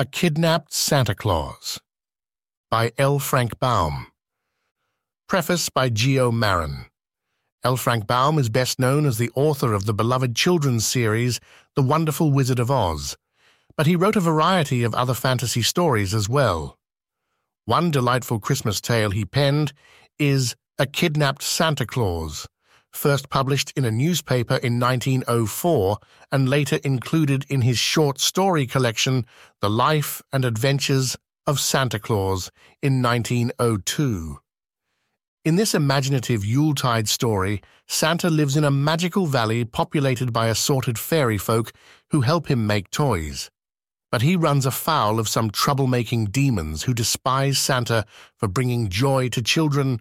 A Kidnapped Santa Claus by L. Frank Baum. Preface by Gio Marron. L. Frank Baum is best known as the author of the beloved children's series The Wonderful Wizard of Oz, but he wrote a variety of other fantasy stories as well. One delightful Christmas tale he penned is A Kidnapped Santa Claus, first published in a newspaper in 1904 and later included in his short story collection The Life and Adventures of Santa Claus in 1902. In this imaginative Yuletide story, Santa lives in a magical valley populated by assorted fairy folk who help him make toys. But he runs afoul of some trouble-making demons who despise Santa for bringing joy to children,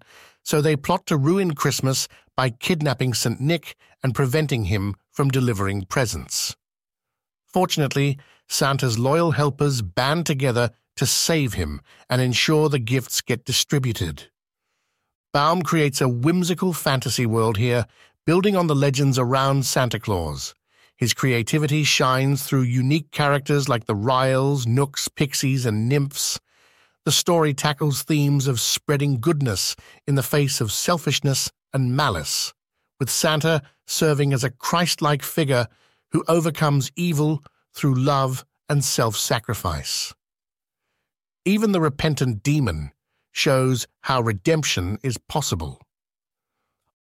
so they plot to ruin Christmas by kidnapping St. Nick and preventing him from delivering presents. Fortunately, Santa's loyal helpers band together to save him and ensure the gifts get distributed. Baum creates a whimsical fantasy world here, building on the legends around Santa Claus. His creativity shines through unique characters like the Ryls, Knooks, Pixies, and Nymphs. The story tackles themes of spreading goodness in the face of selfishness and malice, with Santa serving as a Christ-like figure who overcomes evil through love and self-sacrifice. Even the repentant demon shows how redemption is possible.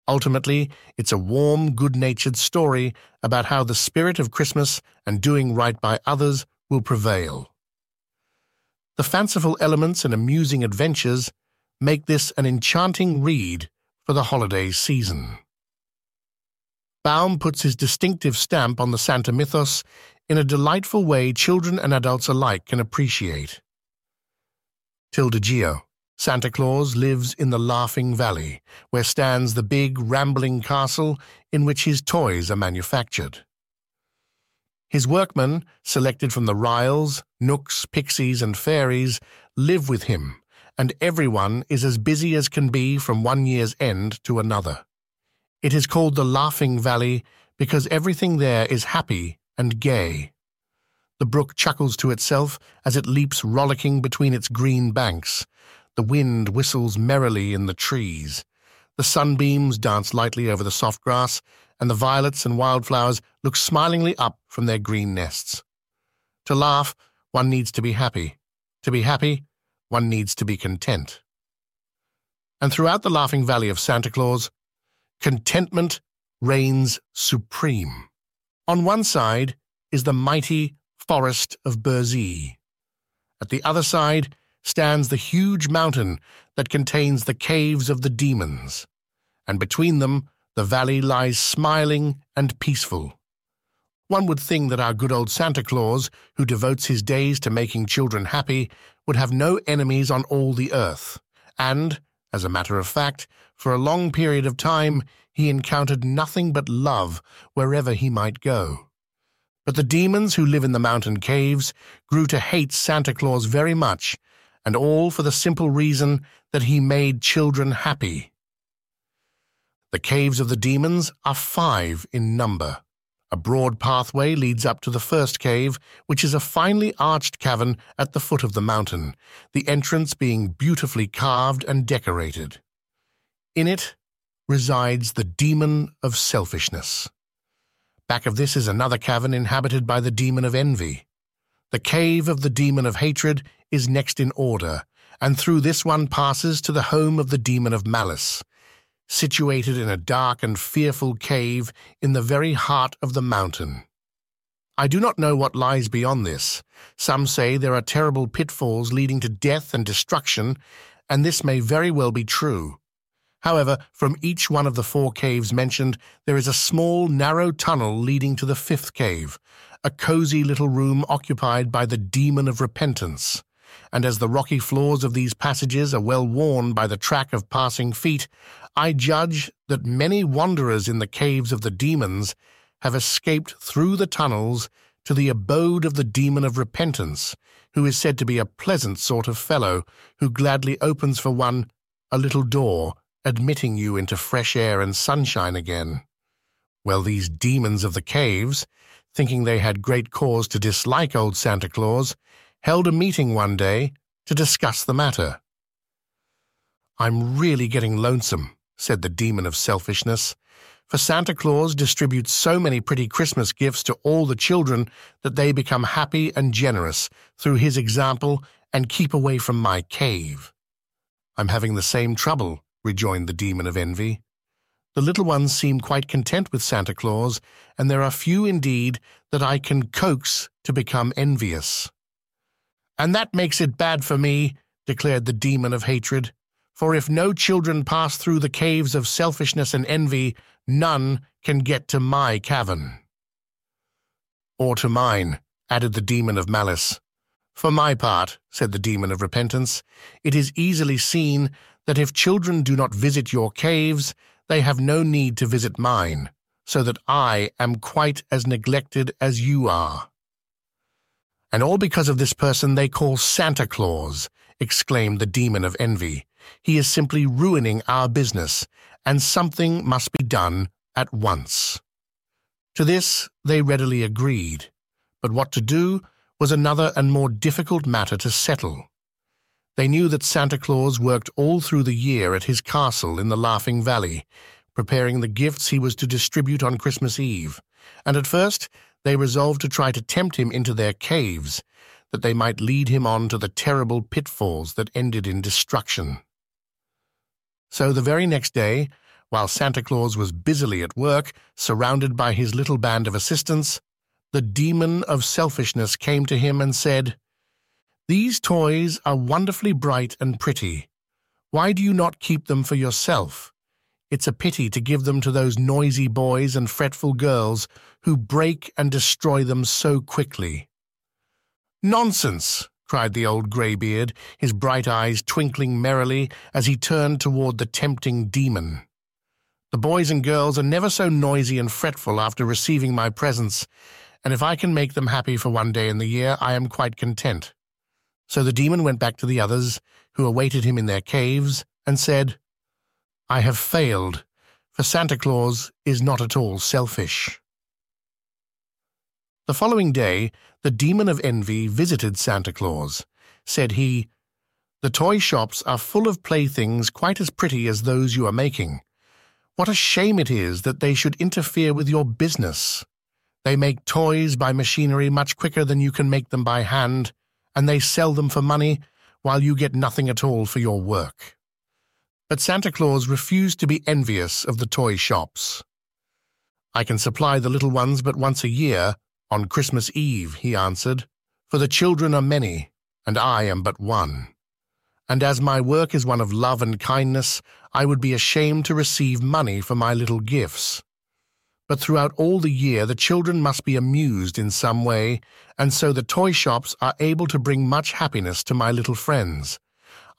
Ultimately, it's a warm, good-natured story about how the spirit of Christmas and doing right by others will prevail. The fanciful elements and amusing adventures make this an enchanting read for the holiday season. Baum puts his distinctive stamp on the Santa mythos in a delightful way children and adults alike can appreciate. Tilda Geo. Santa Claus lives in the Laughing Valley, where stands the big, rambling castle in which his toys are manufactured. His workmen, selected from the Ryls, Knooks, Pixies, and Fairies, live with him and everyone is as busy as can be from one year's end to another. It is called the Laughing Valley because everything there is happy and gay. The brook chuckles to itself as it leaps rollicking between its green banks. The wind whistles merrily in the trees. The sunbeams dance lightly over the soft grass, and the violets and wildflowers look smilingly up from their green nests. To laugh, one needs to be happy. To be happy, one needs to be content. And throughout the laughing valley of Santa Claus, contentment reigns supreme. On one side is the mighty forest of Burzee. At the other side stands the huge mountain that contains the caves of the demons, and between them the valley lies smiling and peaceful. One would think that our good old Santa Claus, who devotes his days to making children happy, would have no enemies on all the earth, and, as a matter of fact, for a long period of time he encountered nothing but love wherever he might go. But the demons who live in the mountain caves grew to hate Santa Claus very much, and all for the simple reason that he made children happy. The caves of the demons are five in number. A broad pathway leads up to the first cave, which is a finely arched cavern at the foot of the mountain, the entrance being beautifully carved and decorated. In it resides the demon of selfishness. Back of this is another cavern inhabited by the demon of envy. The cave of the demon of hatred is next in order, and through this one passes to the home of the demon of malice, situated in a dark and fearful cave in the very heart of the mountain. I do not know what lies beyond this. Some say there are terrible pitfalls leading to death and destruction, and this may very well be true. However, from each one of the four caves mentioned, there is a small, narrow tunnel leading to the fifth cave, a cozy little room occupied by the demon of repentance and as the rocky floors of these passages are well worn by the track of passing feet, I judge that many wanderers in the caves of the demons have escaped through the tunnels to the abode of the demon of repentance, who is said to be a pleasant sort of fellow who gladly opens for one a little door, admitting you into fresh air and sunshine again. Well, these demons of the caves, thinking they had great cause to dislike old Santa Claus, held a meeting one day to discuss the matter. I'm really getting lonesome, said the demon of selfishness, for Santa Claus distributes so many pretty Christmas gifts to all the children that they become happy and generous through his example and keep away from my cave. I'm having the same trouble, rejoined the demon of envy. The little ones seem quite content with Santa Claus, and there are few indeed that I can coax to become envious. And that makes it bad for me, declared the demon of hatred. For if no children pass through the caves of selfishness and envy, none can get to my cavern. Or to mine, added the demon of malice. For my part, said the demon of repentance, it is easily seen that if children do not visit your caves, they have no need to visit mine, so that I am quite as neglected as you are. And all because of this person they call Santa Claus, exclaimed the demon of envy. He is simply ruining our business, and something must be done at once. To this they readily agreed, but what to do was another and more difficult matter to settle. They knew that Santa Claus worked all through the year at his castle in the Laughing Valley, preparing the gifts he was to distribute on Christmas Eve, and at first they resolved to try to tempt him into their caves, that they might lead him on to the terrible pitfalls that ended in destruction. So the very next day, while Santa Claus was busily at work, surrounded by his little band of assistants, the demon of selfishness came to him and said, These toys are wonderfully bright and pretty. Why do you not keep them for yourself? It's a pity to give them to those noisy boys and fretful girls who break and destroy them so quickly. Nonsense! cried the old greybeard, his bright eyes twinkling merrily as he turned toward the tempting demon. The boys and girls are never so noisy and fretful after receiving my presents, and if I can make them happy for one day in the year, I am quite content. So the demon went back to the others, who awaited him in their caves, and said, I have failed, for Santa Claus is not at all selfish. The following day, the demon of envy visited Santa Claus. Said he, The toy shops are full of playthings quite as pretty as those you are making. What a shame it is that they should interfere with your business. They make toys by machinery much quicker than you can make them by hand, and they sell them for money while you get nothing at all for your work. But Santa Claus refused to be envious of the toy shops. I can supply the little ones but once a year, on Christmas Eve, he answered, for the children are many, and I am but one. And as my work is one of love and kindness, I would be ashamed to receive money for my little gifts. But throughout all the year the children must be amused in some way, and so the toy shops are able to bring much happiness to my little friends.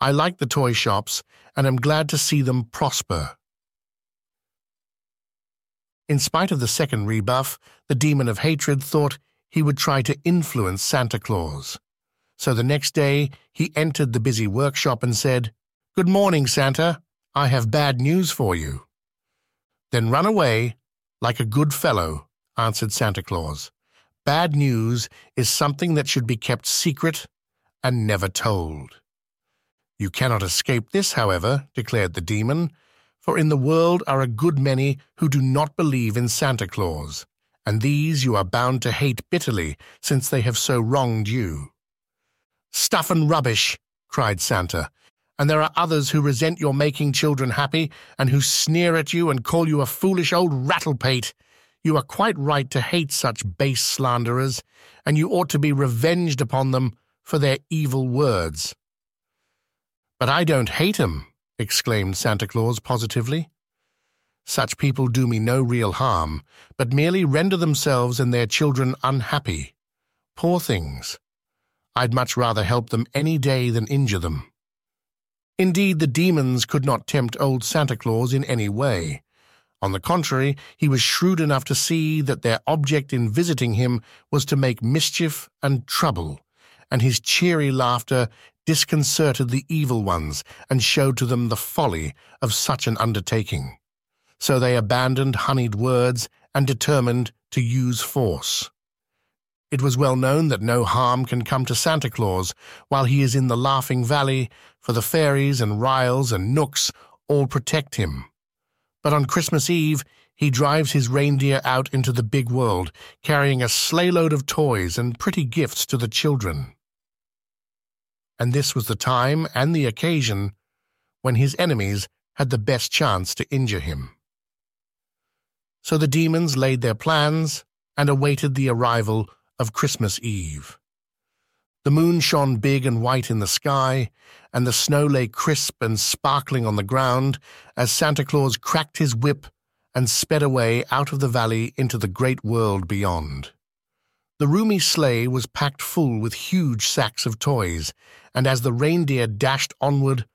I like the toy shops, and am glad to see them prosper. In spite of the second rebuff, the demon of hatred thought he would try to influence Santa Claus. So the next day he entered the busy workshop and said, Good morning, Santa. I have bad news for you. Then run away, like a good fellow, answered Santa Claus. Bad news is something that should be kept secret and never told. You cannot escape this, however, declared the demon, for in the world are a good many who do not believe in Santa Claus, and these you are bound to hate bitterly, since they have so wronged you. Stuff and rubbish, cried Santa, and there are others who resent your making children happy, and who sneer at you and call you a foolish old rattlepate. You are quite right to hate such base slanderers, and you ought to be revenged upon them for their evil words. But I don't hate 'em, exclaimed Santa Claus positively. Such people do me no real harm, but merely render themselves and their children unhappy. Poor things. I'd much rather help them any day than injure them. Indeed, the demons could not tempt old Santa Claus in any way. On the contrary, he was shrewd enough to see that their object in visiting him was to make mischief and trouble, and his cheery laughter disconcerted the evil ones and showed to them the folly of such an undertaking. So they abandoned honeyed words and determined to use force. It was well known that no harm can come to Santa Claus while he is in the Laughing Valley, for the fairies and ryls and knooks all protect him. But on Christmas Eve, he drives his reindeer out into the big world, carrying a sleighload of toys and pretty gifts to the children. And this was the time and the occasion when his enemies had the best chance to injure him. So the demons laid their plans and awaited the arrival of Christmas Eve. The moon shone big and white in the sky, and the snow lay crisp and sparkling on the ground as Santa Claus cracked his whip and sped away out of the valley into the great world beyond. The roomy sleigh was packed full with huge sacks of toys, and as the reindeer dashed onward,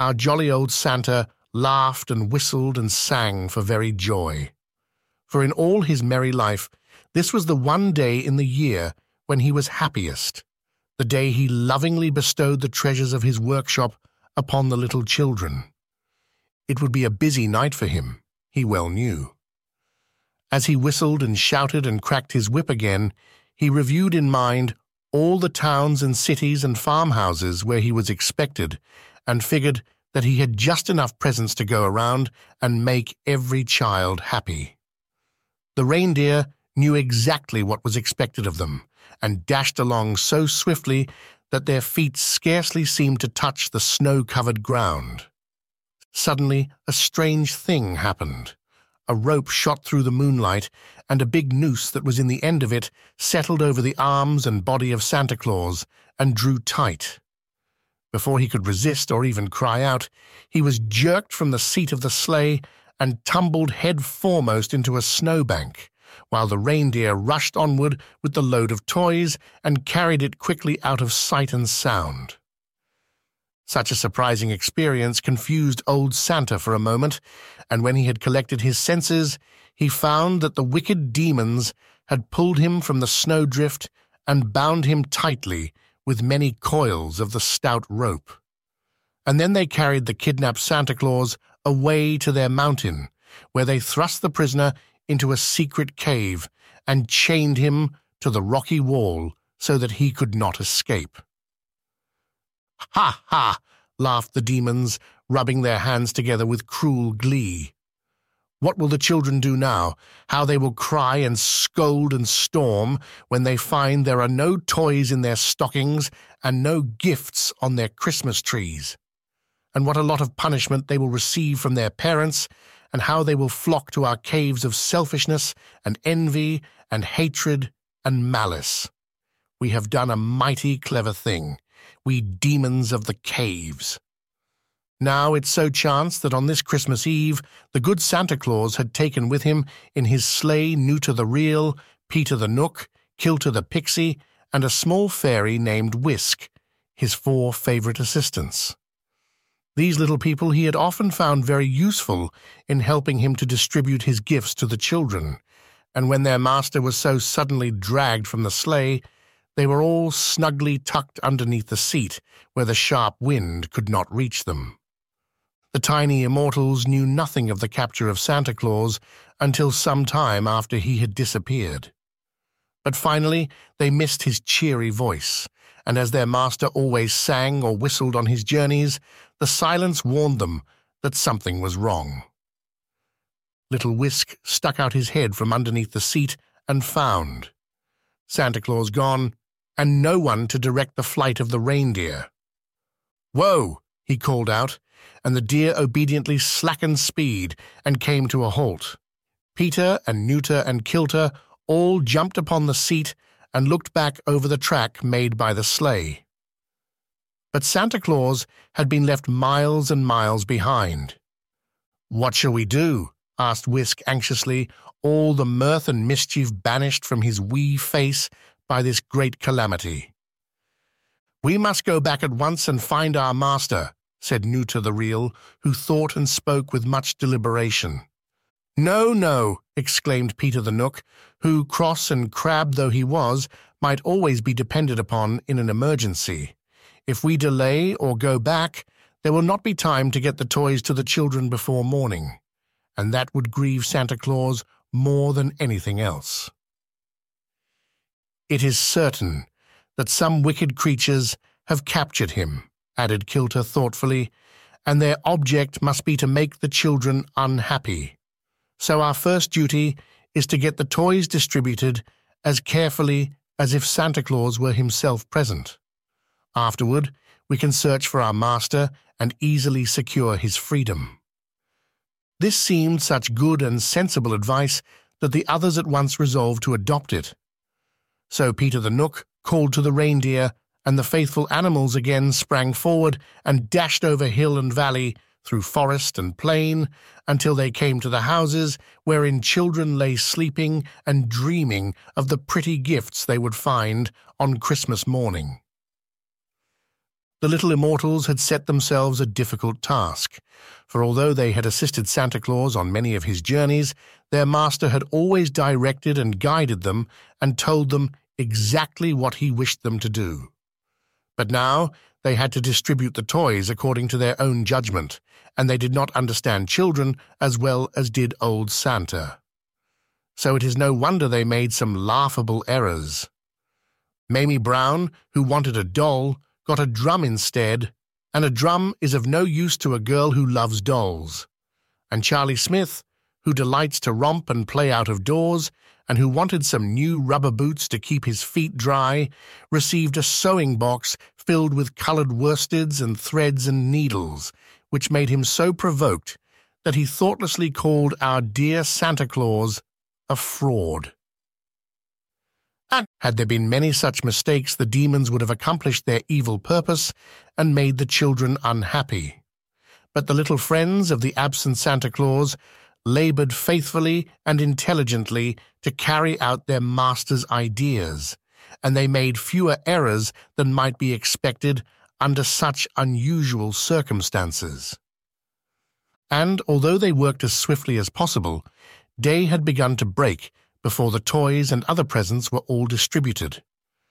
our jolly old Santa laughed and whistled and sang for very joy. For in all his merry life, this was the one day in the year when he was happiest, the day he lovingly bestowed the treasures of his workshop upon the little children. It would be a busy night for him he well knew. As he whistled and shouted and cracked his whip again, he reviewed in mind all the towns and cities and farmhouses where he was expected, and figured that he had just enough presents to go around and make every child happy. The reindeer knew exactly what was expected of them, and dashed along so swiftly that their feet scarcely seemed to touch the snow-covered ground. Suddenly, a strange thing happened. A rope shot through the moonlight, and a big noose that was in the end of it settled over the arms and body of Santa Claus and drew tight. Before he could resist or even cry out, he was jerked from the seat of the sleigh and tumbled head foremost into a snowbank, while the reindeer rushed onward with the load of toys and carried it quickly out of sight and sound. Such a surprising experience confused old Santa for a moment, and when he had collected his senses, he found that the wicked demons had pulled him from the snowdrift and bound him tightly with many coils of the stout rope. And then they carried the kidnapped Santa Claus away to their mountain, where they thrust the prisoner into a secret cave and chained him to the rocky wall so that he could not escape. Ha, ha! laughed the demons, rubbing their hands together with cruel glee. What will the children do now? How they will cry and scold and storm when they find there are no toys in their stockings and no gifts on their Christmas trees. And what a lot of punishment they will receive from their parents, and how they will flock to our caves of selfishness and envy and hatred and malice. We have done a mighty clever thing we demons of the caves. Now it so chanced that on this Christmas Eve the good Santa Claus had taken with him in his sleigh Nuter the Ryl, Peter the Knook, Kilter the Pixie, and a small fairy named Wisk, his four favourite assistants. These little people he had often found very useful in helping him to distribute his gifts to the children, and when their master was so suddenly dragged from the sleigh, they were all snugly tucked underneath the seat, where the sharp wind could not reach them. The tiny immortals knew nothing of the capture of Santa Claus until some time after he had disappeared. But finally they missed his cheery voice, and as their master always sang or whistled on his journeys, the silence warned them that something was wrong. Little Wisk stuck out his head from underneath the seat and found. Santa Claus gone, and no one to direct the flight of the reindeer. Whoa! He called out, and the deer obediently slackened speed and came to a halt. Peter and Nuter and Kilter all jumped upon the seat and looked back over the track made by the sleigh. But Santa Claus had been left miles and miles behind. What shall we do? asked Wisk anxiously, all the mirth and mischief banished from his wee face by this great calamity. We must go back at once and find our master, said Nuter the Ryl, who thought and spoke with much deliberation. No, no, exclaimed Peter the Knook, who, cross and crabbed though he was, might always be depended upon in an emergency. If we delay or go back, there will not be time to get the toys to the children before morning, and that would grieve Santa Claus more than anything else. It is certain that some wicked creatures have captured him, added Kilter thoughtfully, and their object must be to make the children unhappy. So our first duty is to get the toys distributed as carefully as if Santa Claus were himself present. Afterward, we can search for our master and easily secure his freedom. This seemed such good and sensible advice that the others at once resolved to adopt it. So Peter the Knook called to the reindeer, and the faithful animals again sprang forward and dashed over hill and valley, through forest and plain, until they came to the houses wherein children lay sleeping and dreaming of the pretty gifts they would find on Christmas morning. The little immortals had set themselves a difficult task, for although they had assisted Santa Claus on many of his journeys, their master had always directed and guided them and told them exactly what he wished them to do. But now they had to distribute the toys according to their own judgment, and they did not understand children as well as did old Santa. So it is no wonder they made some laughable errors. Mamie Brown, who wanted a doll, got a drum instead, and a drum is of no use to a girl who loves dolls. And Charlie Smith, who delights to romp and play out of doors, and who wanted some new rubber boots to keep his feet dry, received a sewing box filled with coloured worsteds and threads and needles, which made him so provoked that he thoughtlessly called our dear Santa Claus a fraud. And had there been many such mistakes, the demons would have accomplished their evil purpose and made the children unhappy. But the little friends of the absent Santa Claus labored faithfully and intelligently to carry out their master's ideas, and they made fewer errors than might be expected under such unusual circumstances. And although they worked as swiftly as possible, day had begun to break before the toys and other presents were all distributed.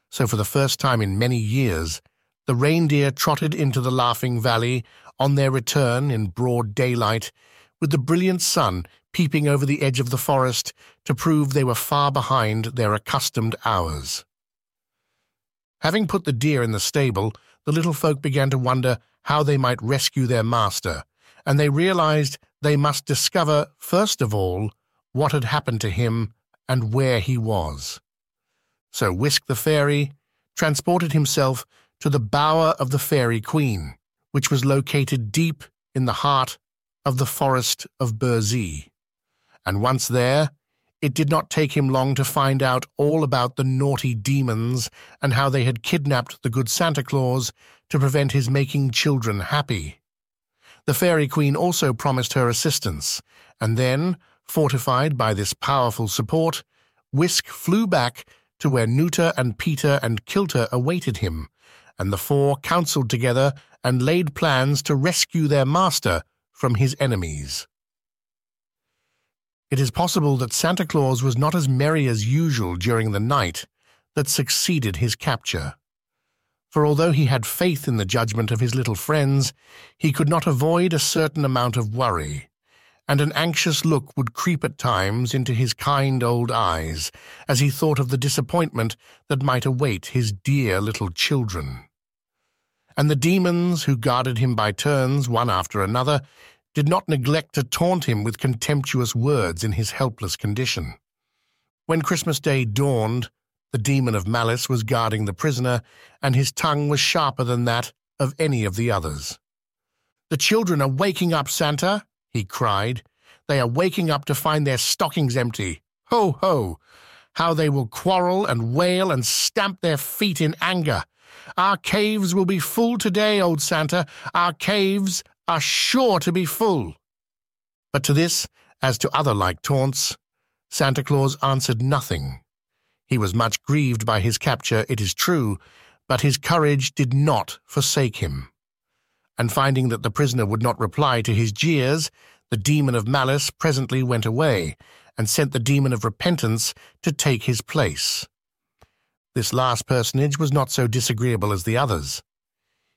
So for the first time in many years, the reindeer trotted into the Laughing Valley on their return in broad daylight with the brilliant sun peeping over the edge of the forest to prove they were far behind their accustomed hours. Having put the deer in the stable, the little folk began to wonder how they might rescue their master, and they realized they must discover, first of all, what had happened to him and where he was. So Wisk the fairy transported himself to the bower of the fairy queen, which was located deep in the heart of the forest of Burzee. And once there, it did not take him long to find out all about the naughty demons and how they had kidnapped the good Santa Claus to prevent his making children happy. The Fairy Queen also promised her assistance, and then, fortified by this powerful support, Wisk flew back to where Nuter and Peter and Kilter awaited him, and the four counseled together and laid plans to rescue their master from his enemies. It is possible that Santa Claus was not as merry as usual during the night that succeeded his capture. For although he had faith in the judgment of his little friends, he could not avoid a certain amount of worry, and an anxious look would creep at times into his kind old eyes as he thought of the disappointment that might await his dear little children. And the demons who guarded him by turns, one after another, did not neglect to taunt him with contemptuous words in his helpless condition. When Christmas Day dawned, the demon of malice was guarding the prisoner, and his tongue was sharper than that of any of the others. The children are waking up, Santa, he cried. They are waking up to find their stockings empty. Ho, ho! How they will quarrel and wail and stamp their feet in anger. Our caves will be full today, old Santa. Our caves are sure to be full. But to this, as to other like taunts, Santa Claus answered nothing. He was much grieved by his capture, it is true, but his courage did not forsake him. And finding that the prisoner would not reply to his jeers, the demon of malice presently went away, and sent the demon of repentance to take his place. This last personage was not so disagreeable as the others.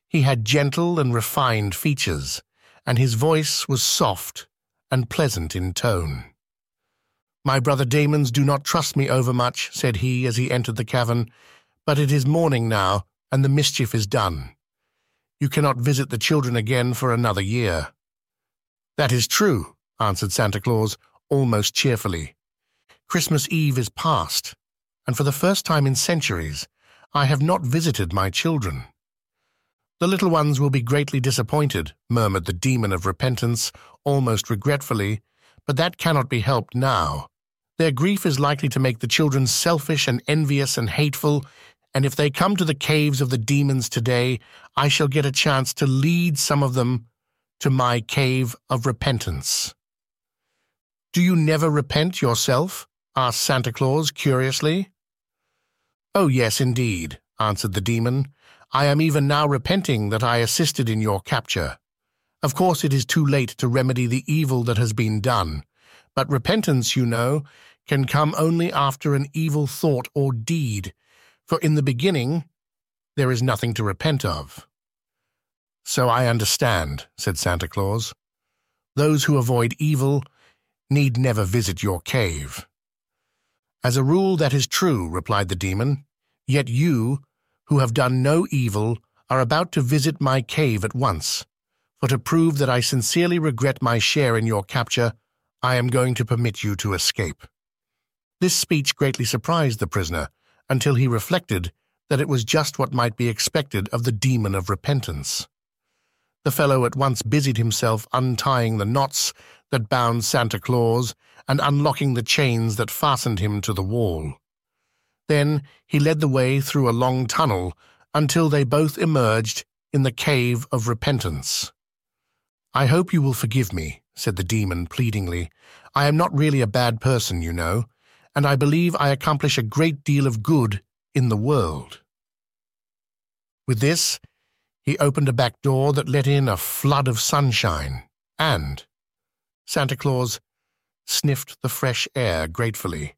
He had gentle and refined features, and his voice was soft and pleasant in tone. My brother Damons do not trust me overmuch, said he as he entered the cavern, but it is morning now, and the mischief is done. You cannot visit the children again for another year. That is true, answered Santa Claus, almost cheerfully. Christmas Eve is past, and for the first time in centuries, I have not visited my children. The little ones will be greatly disappointed, murmured the demon of repentance, almost regretfully, but that cannot be helped now. Their grief is likely to make the children selfish and envious and hateful, and if they come to the caves of the demons today, I shall get a chance to lead some of them to my cave of repentance. Do you never repent yourself? asked Santa Claus curiously. Oh, yes, indeed, answered the demon. I am even now repenting that I assisted in your capture. Of course, it is too late to remedy the evil that has been done, but repentance, you know, can come only after an evil thought or deed, for in the beginning there is nothing to repent of. So I understand, said Santa Claus. Those who avoid evil need never visit your cave. As a rule, that is true, replied the demon. Yet you, who have done no evil, are about to visit my cave at once. For to prove that I sincerely regret my share in your capture, I am going to permit you to escape. This speech greatly surprised the prisoner, until he reflected that it was just what might be expected of the demon of repentance. The fellow at once busied himself untying the knots that bound Santa Claus and unlocking the chains that fastened him to the wall. Then he led the way through a long tunnel until they both emerged in the cave of repentance. I hope you will forgive me, said the demon pleadingly. I am not really a bad person, you know, and I believe I accomplish a great deal of good in the world. With this, he opened a back door that let in a flood of sunshine, and Santa Claus sniffed the fresh air gratefully.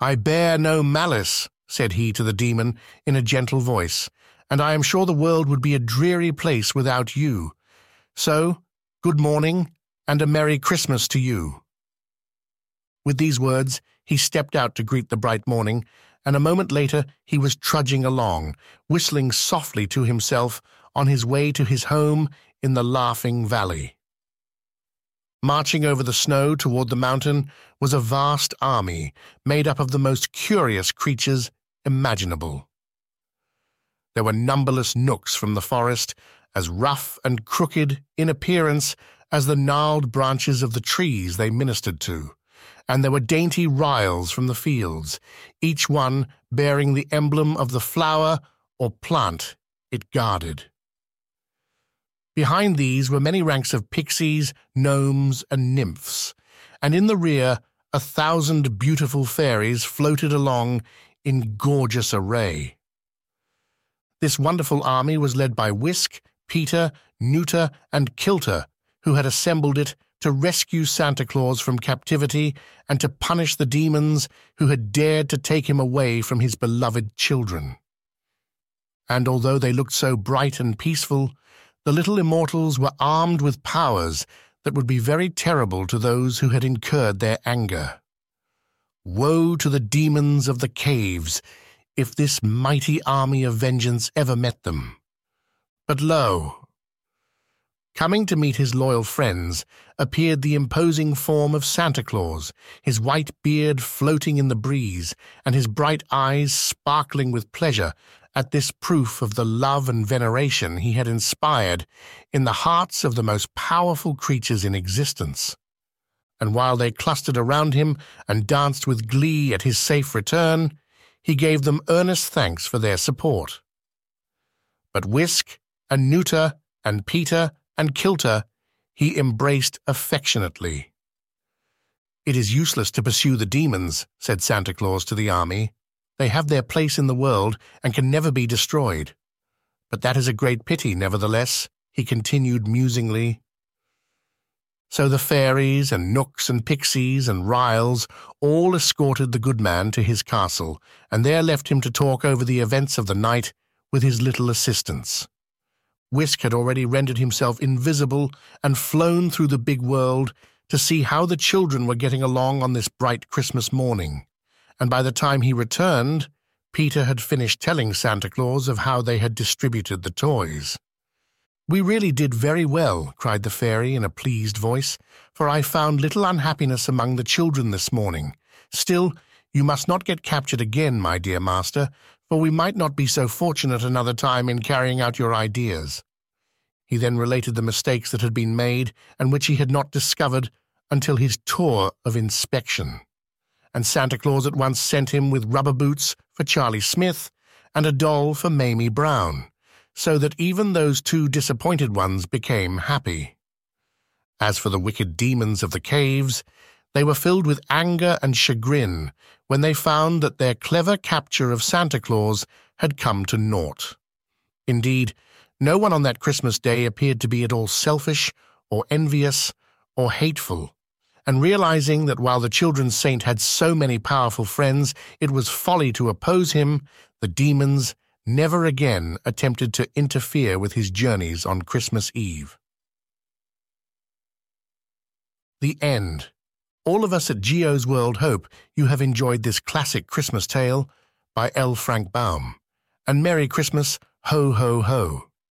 I bear no malice, said he to the demon in a gentle voice, and I am sure the world would be a dreary place without you. So, good morning, and a Merry Christmas to you. With these words, he stepped out to greet the bright morning, and a moment later he was trudging along, whistling softly to himself on his way to his home in the Laughing Valley. Marching over the snow toward the mountain was a vast army made up of the most curious creatures imaginable. There were numberless knooks from the forest, as rough and crooked in appearance as the gnarled branches of the trees they ministered to, and there were dainty ryls from the fields, each one bearing the emblem of the flower or plant it guarded. Behind these were many ranks of pixies, gnomes, and nymphs, and in the rear a thousand beautiful fairies floated along in gorgeous array. This wonderful army was led by Wisk, Peter, Nuter, and Kilter, who had assembled it to rescue Santa Claus from captivity and to punish the demons who had dared to take him away from his beloved children. And although they looked so bright and peaceful, the little immortals were armed with powers that would be very terrible to those who had incurred their anger. Woe to the demons of the caves if this mighty army of vengeance ever met them. But lo! Coming to meet his loyal friends appeared the imposing form of Santa Claus, his white beard floating in the breeze, and his bright eyes sparkling with pleasure at this proof of the love and veneration he had inspired in the hearts of the most powerful creatures in existence. And while they clustered around him and danced with glee at his safe return, he gave them earnest thanks for their support. But Wisk and Nuter and Peter and Kilter he embraced affectionately. It is useless to pursue the demons, said Santa Claus to the army. They have their place in the world and can never be destroyed. But that is a great pity, nevertheless, he continued musingly. So the fairies and knooks and pixies and ryls all escorted the good man to his castle, and there left him to talk over the events of the night with his little assistants. Wisk had already rendered himself invisible and flown through the big world to see how the children were getting along on this bright Christmas morning, and by the time he returned, Peter had finished telling Santa Claus of how they had distributed the toys. We really did very well, cried the fairy in a pleased voice, for I found little unhappiness among the children this morning. Still, you must not get captured again, my dear master, for we might not be so fortunate another time in carrying out your ideas. He then related the mistakes that had been made and which he had not discovered until his tour of inspection. And Santa Claus at once sent him with rubber boots for Charlie Smith and a doll for Mamie Brown, so that even those two disappointed ones became happy. As for the wicked demons of the caves, they were filled with anger and chagrin when they found that their clever capture of Santa Claus had come to naught. Indeed, no one on that Christmas day appeared to be at all selfish or envious or hateful, and realizing that while the children's saint had so many powerful friends, it was folly to oppose him, the demons never again attempted to interfere with his journeys on Christmas Eve. The End. All of us at Geo's World hope you have enjoyed this classic Christmas tale by L. Frank Baum. And Merry Christmas, ho, ho, ho.